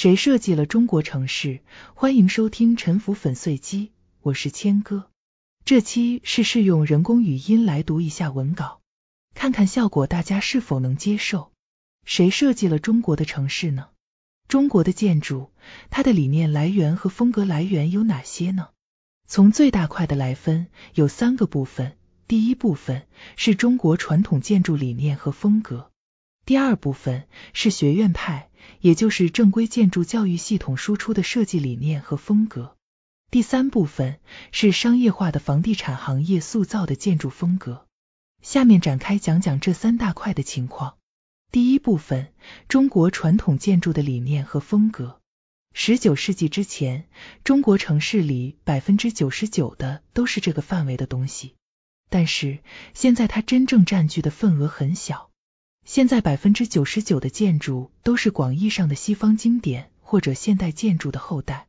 谁设计了中国城市？欢迎收听《沉浮粉碎机》，我是谦哥。这期是试用人工语音来读一下文稿，看看效果大家是否能接受。谁设计了中国的城市呢？中国的建筑，它的理念来源和风格来源有哪些呢？从最大块的来分，有三个部分。第一部分是中国传统建筑理念和风格。第二部分是学院派，也就是正规建筑教育系统输出的设计理念和风格。第三部分是商业化的房地产行业塑造的建筑风格。下面展开讲讲这三大块的情况。第一部分，中国传统建筑的理念和风格。十九世纪之前，中国城市里百分之九十九的都是这个范围的东西，但是现在它真正占据的份额很小。现在百分之九十九的建筑都是广义上的西方经典或者现代建筑的后代，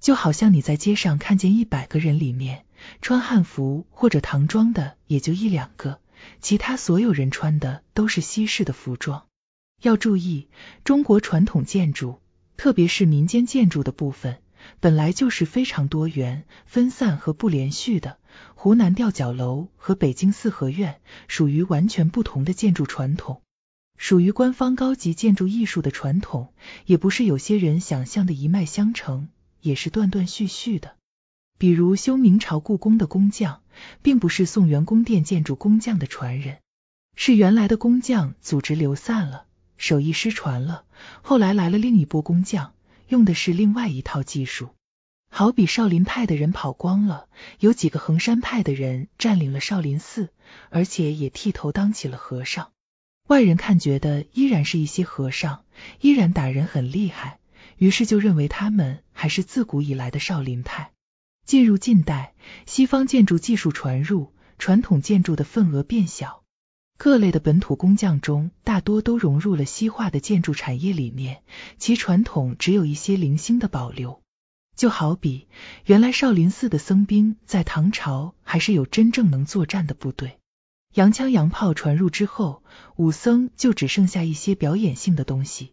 就好像你在街上看见一百个人里面穿汉服或者唐装的也就一两个，其他所有人穿的都是西式的服装。要注意，中国传统建筑，特别是民间建筑的部分，本来就是非常多元、分散和不连续的。湖南吊脚楼和北京四合院属于完全不同的建筑传统。属于官方高级建筑艺术的传统，也不是有些人想象的一脉相承，也是断断续续的。比如修明朝故宫的工匠，并不是宋元宫殿建筑工匠的传人，是原来的工匠组织流散了，手艺失传了，后来来了另一波工匠，用的是另外一套技术。好比少林派的人跑光了，有几个衡山派的人占领了少林寺，而且也剃头当起了和尚。外人看觉得依然是一些和尚，依然打人很厉害，于是就认为他们还是自古以来的少林派。进入近代，西方建筑技术传入，传统建筑的份额变小，各类的本土工匠中大多都融入了西化的建筑产业里面，其传统只有一些零星的保留。就好比原来少林寺的僧兵在唐朝还是有真正能作战的部队。洋枪洋炮传入之后，武僧就只剩下一些表演性的东西。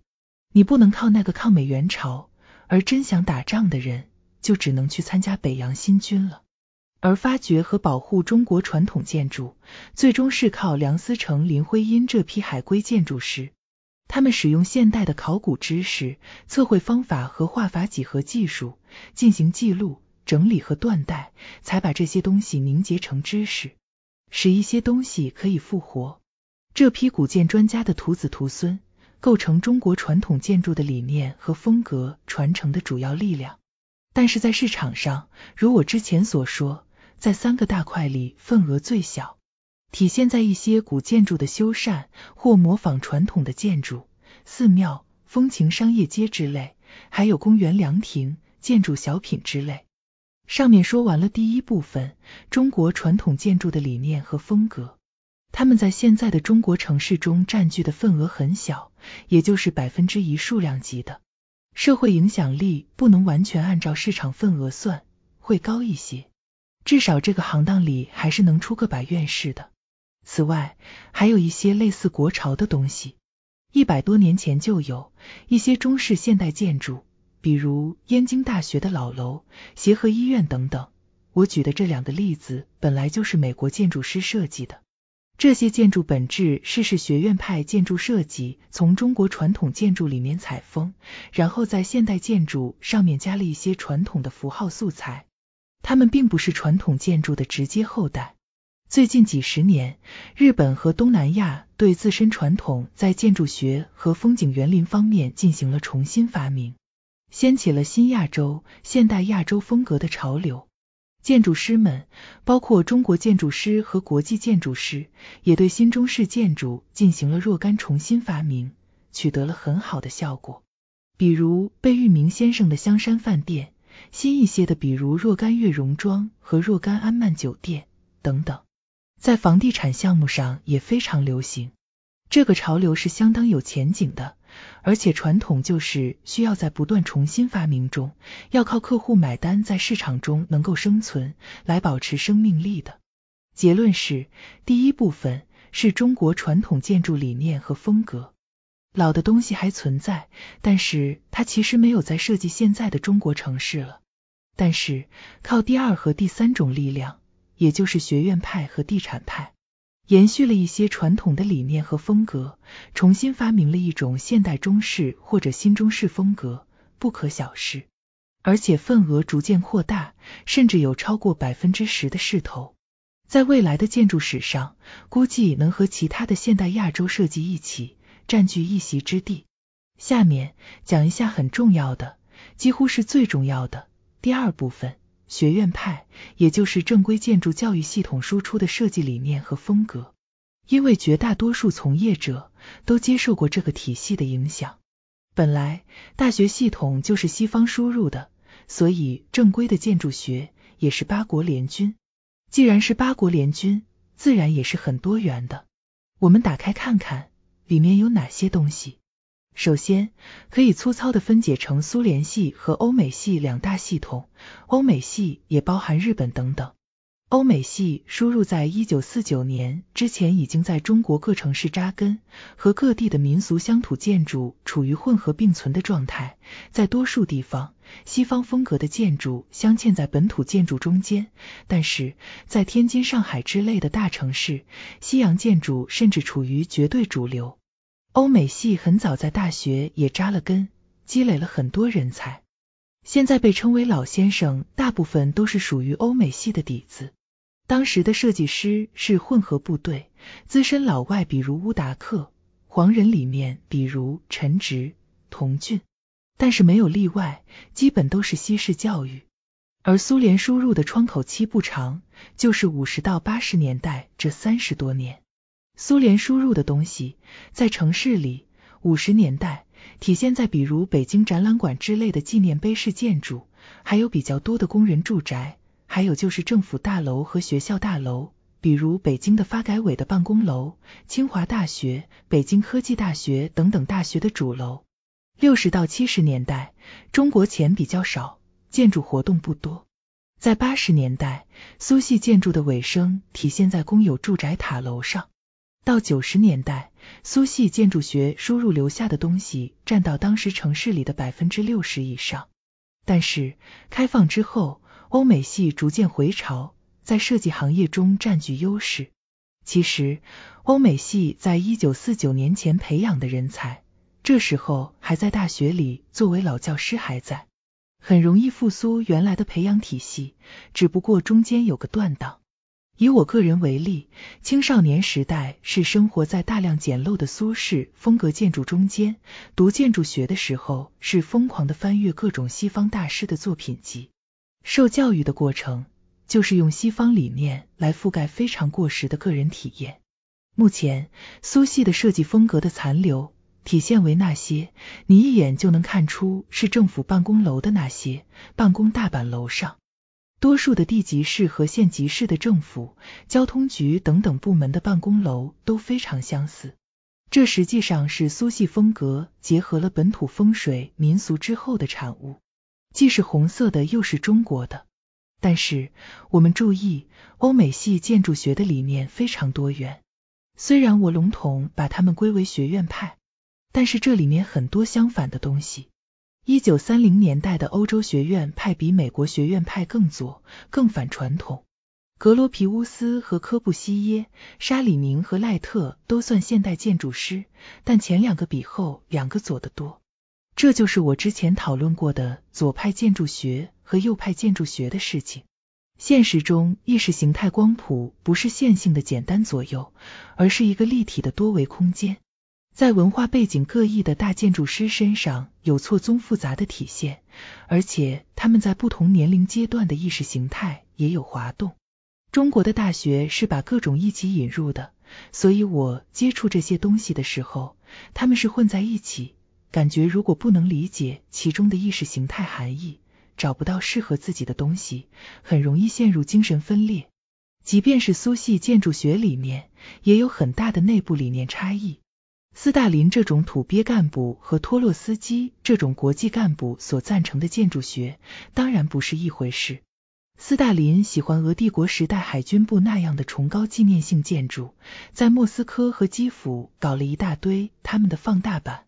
你不能靠那个抗美援朝，而真想打仗的人，就只能去参加北洋新军了。而发掘和保护中国传统建筑，最终是靠梁思成、林徽因这批海归建筑师。他们使用现代的考古知识、测绘方法和画法几何技术进行记录、整理和断代，才把这些东西凝结成知识。使一些东西可以复活，这批古建专家的徒子徒孙，构成中国传统建筑的理念和风格传承的主要力量。但是在市场上，如我之前所说，在三个大块里份额最小，体现在一些古建筑的修缮或模仿传统的建筑、寺庙、风情商业街之类，还有公园凉亭、建筑小品之类。上面说完了第一部分，中国传统建筑的理念和风格，他们在现在的中国城市中占据的份额很小，也就是百分之一数量级的，社会影响力不能完全按照市场份额算，会高一些，至少这个行当里还是能出个把院士的。此外，还有一些类似国潮的东西，一百多年前就有一些中式现代建筑。比如燕京大学的老楼、协和医院等等，我举的这两个例子本来就是美国建筑师设计的。这些建筑本质是是学院派建筑设计从中国传统建筑里面采风，然后在现代建筑上面加了一些传统的符号素材。他们并不是传统建筑的直接后代。最近几十年，日本和东南亚对自身传统在建筑学和风景园林方面进行了重新发明。掀起了新亚洲、现代亚洲风格的潮流。建筑师们，包括中国建筑师和国际建筑师，也对新中式建筑进行了若干重新发明，取得了很好的效果。比如贝聿铭先生的香山饭店，新一些的，比如若干悦榕庄和若干安曼酒店等等，在房地产项目上也非常流行。这个潮流是相当有前景的。而且传统就是需要在不断重新发明中，要靠客户买单，在市场中能够生存，来保持生命力的。结论是，第一部分是中国传统建筑理念和风格，老的东西还存在，但是它其实没有在设计现在的中国城市了。但是靠第二和第三种力量，也就是学院派和地产派，延续了一些传统的理念和风格，重新发明了一种现代中式或者新中式风格，不可小视。而且份额逐渐扩大，甚至有超过百分之十的势头。在未来的建筑史上，估计能和其他的现代亚洲设计一起。占据一席之地。下面讲一下很重要的，几乎是最重要的第二部分——学院派，也就是正规建筑教育系统输出的设计理念和风格。因为绝大多数从业者都接受过这个体系的影响。本来大学系统就是西方输入的，所以正规的建筑学也是八国联军。既然是八国联军，自然也是很多元的。我们打开看看。里面有哪些东西？首先，可以粗糙的分解成苏联系和欧美系两大系统，欧美系也包含日本等等。欧美系输入在一九四九年之前已经在中国各城市扎根，和各地的民俗乡土建筑处于混合并存的状态。在多数地方，西方风格的建筑镶嵌在本土建筑中间，但是在天津、上海之类的大城市，西洋建筑甚至处于绝对主流。欧美系很早在大学也扎了根，积累了很多人才。现在被称为老先生，大部分都是属于欧美系的底子。当时的设计师是混合部队，资深老外，比如乌达克；黄人里面，比如陈直、童俊，但是没有例外，基本都是西式教育。而苏联输入的窗口期不长，就是五十到八十年代这三十多年。苏联输入的东西在城市里，五十年代体现在比如北京展览馆之类的纪念碑式建筑，还有比较多的工人住宅。还有就是政府大楼和学校大楼，比如北京的发改委的办公楼、清华大学、北京科技大学等等大学的主楼。六十到七十年代，中国钱比较少，建筑活动不多。在八十年代，苏系建筑的尾声体现在公有住宅塔楼上。到九十年代，苏系建筑学输入留下的东西占到当时城市里的百分之六十以上。但是开放之后，欧美系逐渐回潮，在设计行业中占据优势。其实，欧美系在一九四九年前培养的人才，这时候还在大学里，作为老教师还在，很容易复苏原来的培养体系。只不过中间有个断档。以我个人为例，青少年时代是生活在大量简陋的苏式风格建筑中间，读建筑学的时候是疯狂的翻阅各种西方大师的作品集。受教育的过程，就是用西方理念来覆盖非常过时的个人体验。目前苏系的设计风格的残留，体现为那些你一眼就能看出是政府办公楼的那些办公大板楼上，多数的地级市和县级市的政府、交通局等等部门的办公楼都非常相似。这实际上是苏系风格结合了本土风水民俗之后的产物。既是红色的，又是中国的。但是我们注意，欧美系建筑学的理念非常多元。虽然我笼统把它们归为学院派，但是这里面很多相反的东西。一九三零年代的欧洲学院派比美国学院派更左、更反传统。格罗皮乌斯和科布西耶、沙里宁和赖特都算现代建筑师，但前两个比后两个左得多。这就是我之前讨论过的左派建筑学和右派建筑学的事情。现实中，意识形态光谱不是线性的简单左右，而是一个立体的多维空间，在文化背景各异的大建筑师身上有错综复杂的体现，而且他们在不同年龄阶段的意识形态也有滑动。中国的大学是把各种一起引入的，所以我接触这些东西的时候，他们是混在一起。感觉如果不能理解其中的意识形态含义，找不到适合自己的东西，很容易陷入精神分裂。即便是苏系建筑学里面，也有很大的内部理念差异。斯大林这种土鳖干部和托洛斯基这种国际干部所赞成的建筑学，当然不是一回事。斯大林喜欢俄帝国时代海军部那样的崇高纪念性建筑，在莫斯科和基辅搞了一大堆他们的放大版。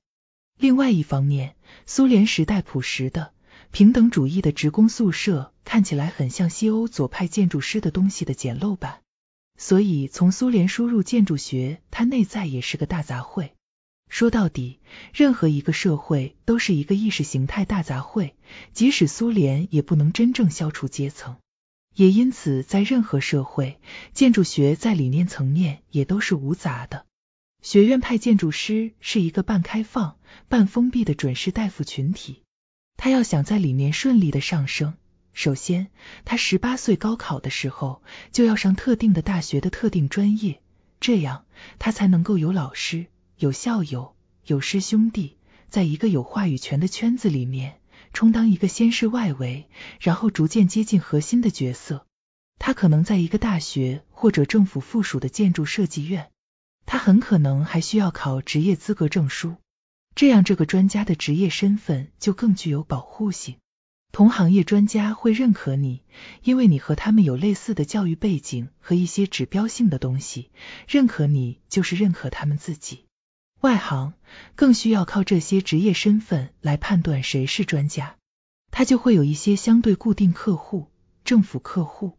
另外一方面，苏联时代朴实的平等主义的职工宿舍看起来很像西欧左派建筑师的东西的简陋版。所以，从苏联输入建筑学，它内在也是个大杂烩。说到底，任何一个社会都是一个意识形态大杂烩，即使苏联也不能真正消除阶层。也因此，在任何社会，建筑学在理念层面也都是无杂的。学院派建筑师是一个半开放、半封闭的准士大夫群体，他要想在里面顺利的上升。首先，他十八岁高考的时候就要上特定的大学的特定专业，这样他才能够有老师、有校友、有师兄弟，在一个有话语权的圈子里面充当一个先是外围，然后逐渐接近核心的角色。他可能在一个大学或者政府附属的建筑设计院，他很可能还需要考职业资格证书，这样这个专家的职业身份就更具有保护性。同行业专家会认可你，因为你和他们有类似的教育背景和一些指标性的东西。认可你就是认可他们自己。外行更需要靠这些职业身份来判断谁是专家，他就会有一些相对固定客户，政府客户，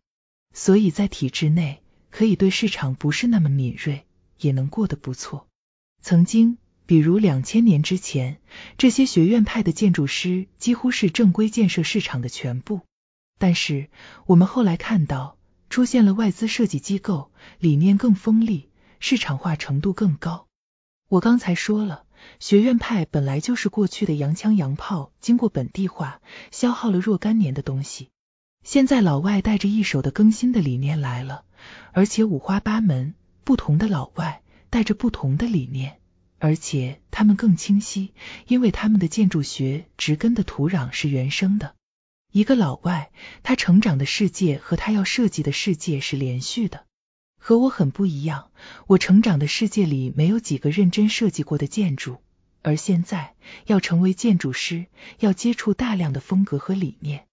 所以在体制内可以对市场不是那么敏锐，也能过得不错。曾经。比如两千年之前，这些学院派的建筑师几乎是正规建设市场的全部。但是我们后来看到，出现了外资设计机构，理念更锋利，市场化程度更高。我刚才说了，学院派本来就是过去的洋枪洋炮，经过本地化，消耗了若干年的东西。现在老外带着一手的更新的理念来了，而且五花八门，不同的老外带着不同的理念。而且他们更清晰，因为他们的建筑学植根的土壤是原生的。一个老外，他成长的世界和他要设计的世界是连续的，和我很不一样。我成长的世界里没有几个认真设计过的建筑，而现在要成为建筑师，要接触大量的风格和理念。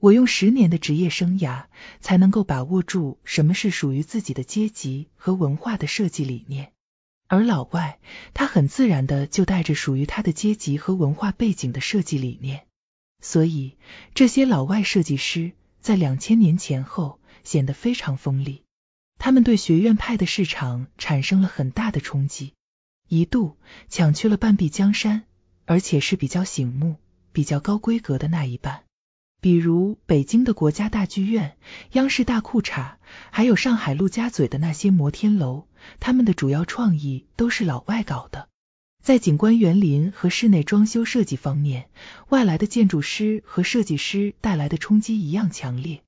我用十年的职业生涯才能够把握住什么是属于自己的阶级和文化的设计理念。而老外，他很自然的就带着属于他的阶级和文化背景的设计理念，所以这些老外设计师在两千年前后显得非常锋利。他们对学院派的市场产生了很大的冲击，一度抢去了半壁江山，而且是比较醒目、比较高规格的那一半。比如北京的国家大剧院、央视大裤衩，还有上海陆家嘴的那些摩天楼，他们的主要创意都是老外搞的。在景观园林和室内装修设计方面，外来的建筑师和设计师带来的冲击一样强烈。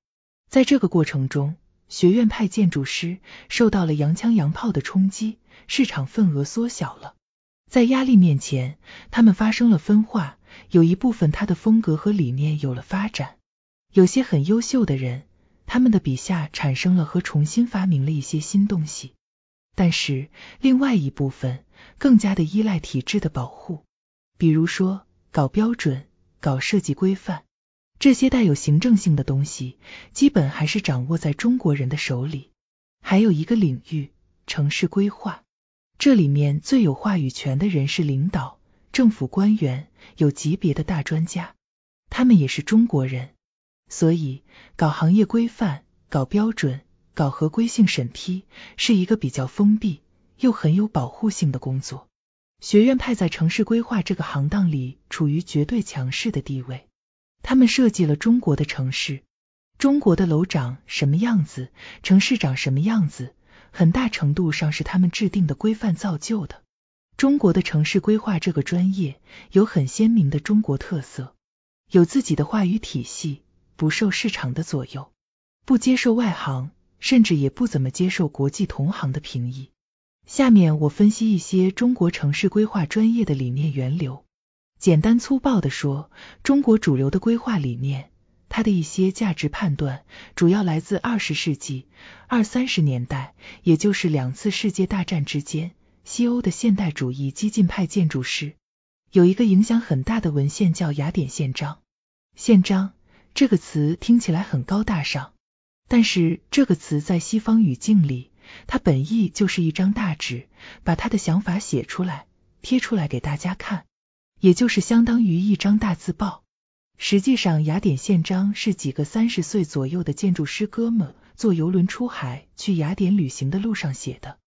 在这个过程中，学院派建筑师受到了洋枪洋炮的冲击，市场份额缩小了。在压力面前，他们发生了分化。有一部分他的风格和理念有了发展，有些很优秀的人，他们的笔下产生了和重新发明了一些新东西。但是另外一部分更加的依赖体制的保护，比如说搞标准、搞设计规范，这些带有行政性的东西，基本还是掌握在中国人的手里。还有一个领域，城市规划，这里面最有话语权的人是领导。政府官员有级别的大专家，他们也是中国人，所以搞行业规范、搞标准、搞合规性审批是一个比较封闭又很有保护性的工作。学院派在城市规划这个行当里处于绝对强势的地位，他们设计了中国的城市，中国的楼长什么样子，城市长什么样子，很大程度上是他们制定的规范造就的。中国的城市规划这个专业有很鲜明的中国特色，有自己的话语体系，不受市场的左右，不接受外行，甚至也不怎么接受国际同行的评议。下面我分析一些中国城市规划专业的理念源流。简单粗暴的说，中国主流的规划理念，它的一些价值判断，主要来自二十世纪二三十年代，也就是两次世界大战之间。西欧的现代主义激进派建筑师有一个影响很大的文献叫《雅典宪章》。宪章这个词听起来很高大上，但是这个词在西方语境里，它本意就是一张大纸，把他的想法写出来，贴出来给大家看。也就是相当于一张大字报。实际上，雅典宪章是几个三十岁左右的建筑师哥们坐游轮出海去雅典旅行的路上写的，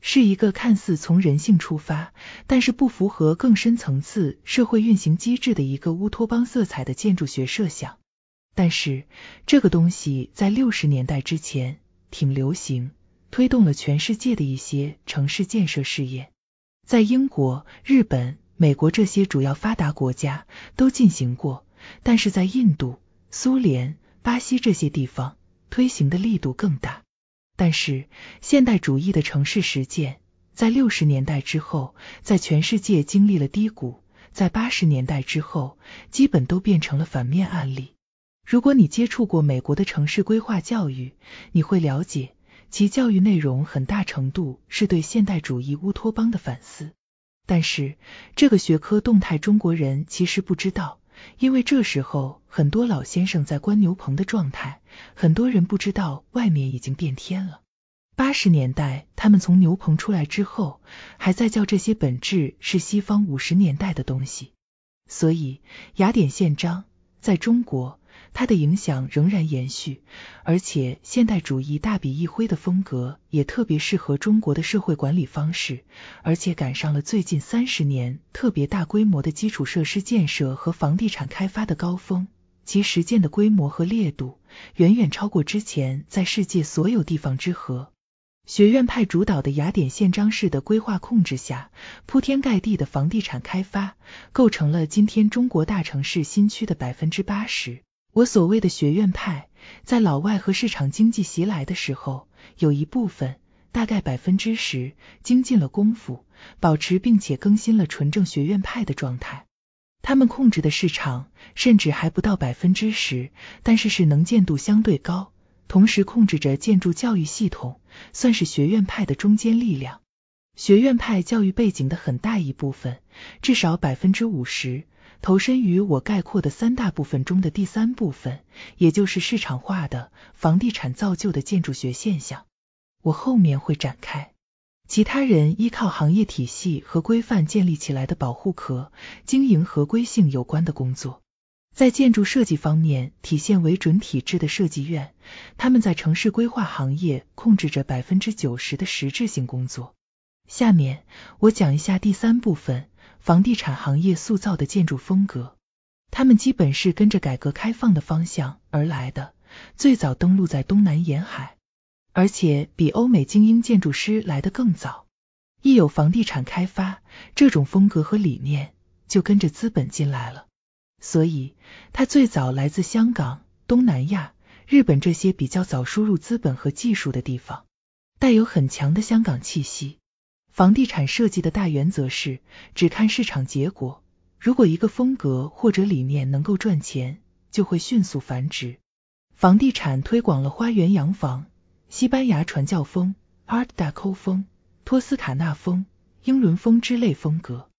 是一个看似从人性出发，但是不符合更深层次社会运行机制的一个乌托邦色彩的建筑学设想。但是这个东西在六十年代之前挺流行，推动了全世界的一些城市建设试验，在英国、日本、美国这些主要发达国家都进行过。但是在印度、苏联、巴西这些地方推行的力度更大。但是现代主义的城市实践在六十年代之后，在全世界经历了低谷，在八十年代之后，基本都变成了反面案例。如果你接触过美国的城市规划教育，你会了解其教育内容很大程度是对现代主义乌托邦的反思。但是这个学科动态中国人其实不知道。因为这时候很多老先生在关牛棚的状态，很多人不知道外面已经变天了。八十年代他们从牛棚出来之后，还在叫这些本质是西方五十年代的东西。所以雅典宪章在中国。它的影响仍然延续，而且现代主义大笔一挥的风格也特别适合中国的社会管理方式，而且赶上了最近三十年特别大规模的基础设施建设和房地产开发的高峰，其实践的规模和烈度远远超过之前在世界所有地方之和。学院派主导的雅典宪章式的规划控制下，铺天盖地的房地产开发构成了今天中国大城市新区的百分之八十。我所谓的学院派，在老外和市场经济袭来的时候，有一部分，大概百分之十，精进了功夫，保持并且更新了纯正学院派的状态。他们控制的市场甚至还不到百分之十，但是是能见度相对高，同时控制着建筑教育系统，算是学院派的中坚力量。学院派教育背景的很大一部分，至少百分之五十。投身于我概括的三大部分中的第三部分，也就是市场化的房地产造就的建筑学现象。我后面会展开。其他人依靠行业体系和规范建立起来的保护壳，经营合规性有关的工作。在建筑设计方面，体现为准体制的设计院，他们在城市规划行业控制着百分之九十的实质性工作。下面我讲一下第三部分。房地产行业塑造的建筑风格，他们基本是跟着改革开放的方向而来的，最早登陆在东南沿海，而且比欧美精英建筑师来的更早。一有房地产开发，这种风格和理念就跟着资本进来了，所以它最早来自香港、东南亚、日本这些比较早输入资本和技术的地方，带有很强的香港气息。房地产设计的大原则是只看市场结果，如果一个风格或者理念能够赚钱，就会迅速繁殖。房地产推广了花园洋房、西班牙传教风、Art Deco 风、托斯卡纳风、英伦风之类风格。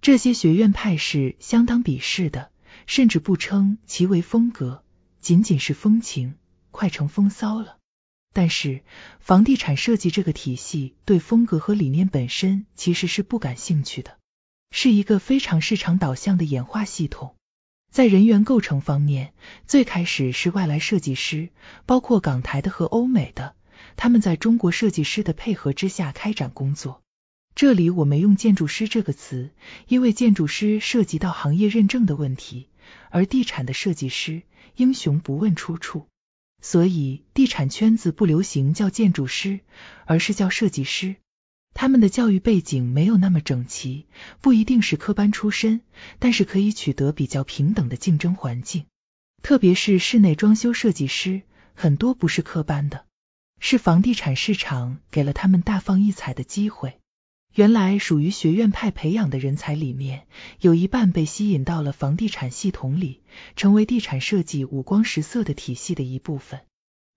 这些学院派是相当鄙视的，甚至不称其为风格，仅仅是风情，快成风骚了。但是，房地产设计这个体系对风格和理念本身其实是不感兴趣的，是一个非常市场导向的演化系统。在人员构成方面，最开始是外来设计师，包括港台的和欧美的，他们在中国设计师的配合之下开展工作。这里我没用建筑师这个词，因为建筑师涉及到行业认证的问题，而地产的设计师，英雄不问出处。所以，地产圈子不流行叫建筑师，而是叫设计师。他们的教育背景没有那么整齐，不一定是科班出身，但是可以取得比较平等的竞争环境。特别是室内装修设计师，很多不是科班的，是房地产市场给了他们大放异彩的机会。原来属于学院派培养的人才里面，有一半被吸引到了房地产系统里，成为地产设计五光十色的体系的一部分。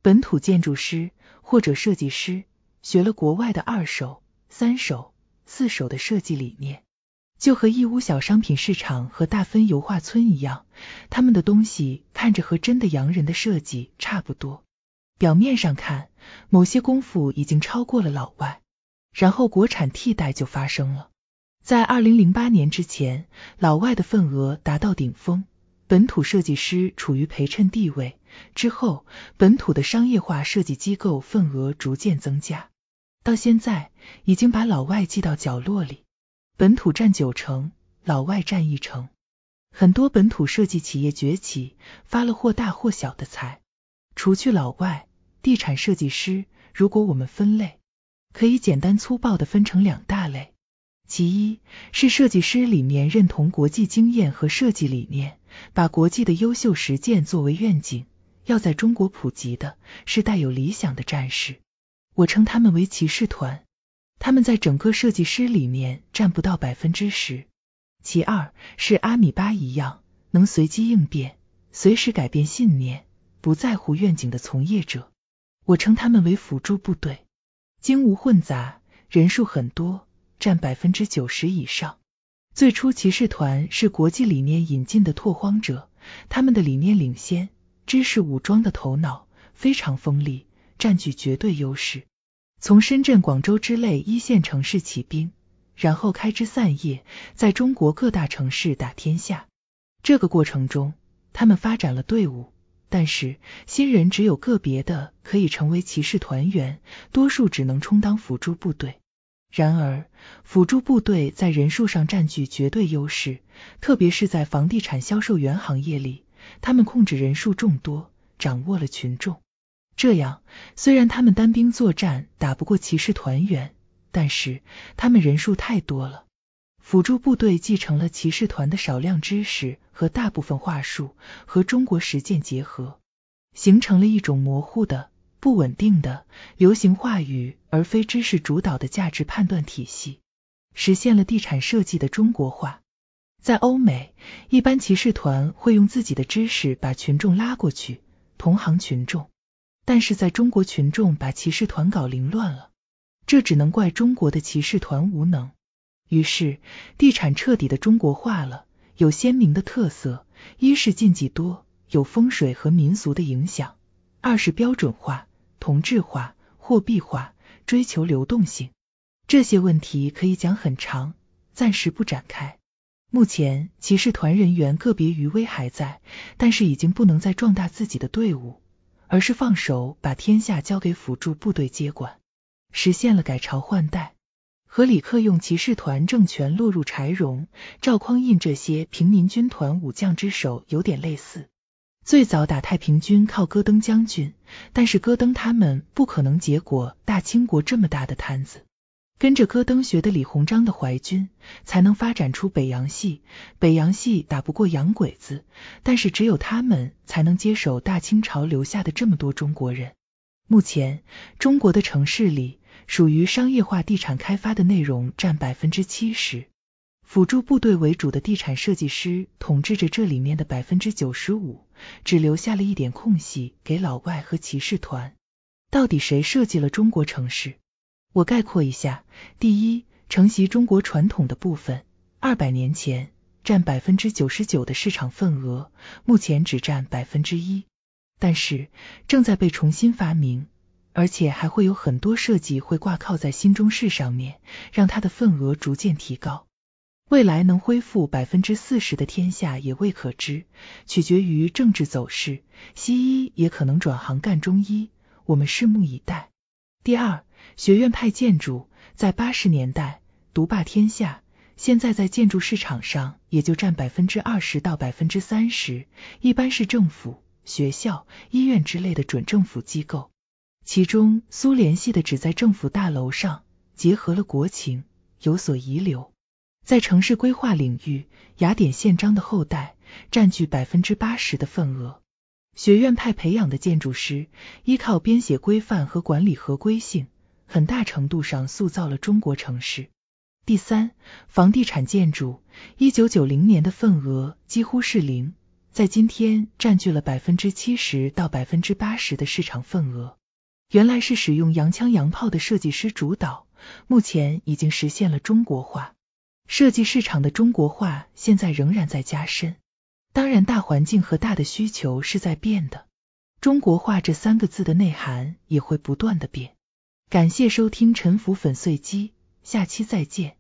本土建筑师或者设计师学了国外的二手、三手、四手的设计理念，就和义乌小商品市场和大分油画村一样，他们的东西看着和真的洋人的设计差不多。表面上看，某些功夫已经超过了老外。然后国产替代就发生了。在二零零八年之前，老外的份额达到顶峰，本土设计师处于陪衬地位。之后，本土的商业化设计机构份额逐渐增加，到现在已经把老外挤到角落里，本土占九成，老外占一成。很多本土设计企业崛起，发了或大或小的财。除去老外，地产设计师，如果我们分类，可以简单粗暴的分成两大类。其一是设计师里面认同国际经验和设计理念，把国际的优秀实践作为愿景，要在中国普及的，是带有理想的战士。我称他们为骑士团，他们在整个设计师里面占不到百分之十。其二是阿米巴一样能随机应变、随时改变信念、不在乎愿景的从业者，我称他们为辅助部队，精无混杂，人数很多，占百分之九十以上。最初骑士团是国际理念引进的拓荒者，他们的理念领先，知识武装的头脑非常锋利，占据绝对优势。从深圳、广州之类一线城市起兵。然后开枝散叶，在中国各大城市打天下。这个过程中，他们发展了队伍，但是新人只有个别的可以成为骑士团员，多数只能充当辅助部队。然而，辅助部队在人数上占据绝对优势，特别是在房地产销售员行业里，他们控制人数众多，掌握了群众。这样，虽然他们单兵作战打不过骑士团员。但是他们人数太多了，辅助部队继承了骑士团的少量知识和大部分话术，和中国实践结合，形成了一种模糊的、不稳定的流行话语，而非知识主导的价值判断体系，实现了地产设计的中国化。在欧美，一般骑士团会用自己的知识把群众拉过去，同行群众，但是在中国，群众把骑士团搞凌乱了。这只能怪中国的骑士团无能。于是，地产彻底的中国化了，有鲜明的特色：一是禁忌多，有风水和民俗的影响；二是标准化、同质化、货币化，追求流动性。这些问题可以讲很长，暂时不展开。目前，骑士团人员个别余威还在，但是已经不能再壮大自己的队伍，而是放手把天下交给辅助部队接管。实现了改朝换代，和李克用骑士团政权落入柴荣、赵匡胤这些平民军团武将之手有点类似。最早打太平军靠戈登将军，但是戈登他们不可能结果大清国这么大的摊子。跟着戈登学的李鸿章的淮军，才能发展出北洋系。北洋系打不过洋鬼子，但是只有他们才能接手大清朝留下的这么多中国人。目前中国的城市里。属于商业化地产开发的内容占百分之七十，辅助部队为主的地产设计师统治着这里面的百分之九十五，只留下了一点空隙给老外和骑士团。到底谁设计了中国城市？我概括一下：第一，承袭中国传统的部分，二百年前占百分之九十九的市场份额，目前只占百分之一，但是正在被重新发明。而且还会有很多设计会挂靠在新中式上面，让它的份额逐渐提高。未来能恢复百分之四十的天下也未可知，取决于政治走势。西医也可能转行干中医，我们拭目以待。第二，学院派建筑在八十年代独霸天下，现在在建筑市场上也就占百分之二十到百分之三十，一般是政府、学校、医院之类的准政府机构。其中，苏联系的只在政府大楼上，结合了国情，有所遗留。在城市规划领域，雅典宪章的后代占据百分之八十的份额。学院派培养的建筑师，依靠编写规范和管理合规性，很大程度上塑造了中国城市。第三，房地产建筑，一九九零年的份额几乎是零，在今天占据了百分之七十到百分之八十的市场份额。原来是使用洋枪洋炮的设计师主导，目前已经实现了中国化。设计市场的中国化现在仍然在加深，当然大环境和大的需求是在变的，中国化这三个字的内涵也会不断的变。感谢收听沉浮粉碎机，下期再见。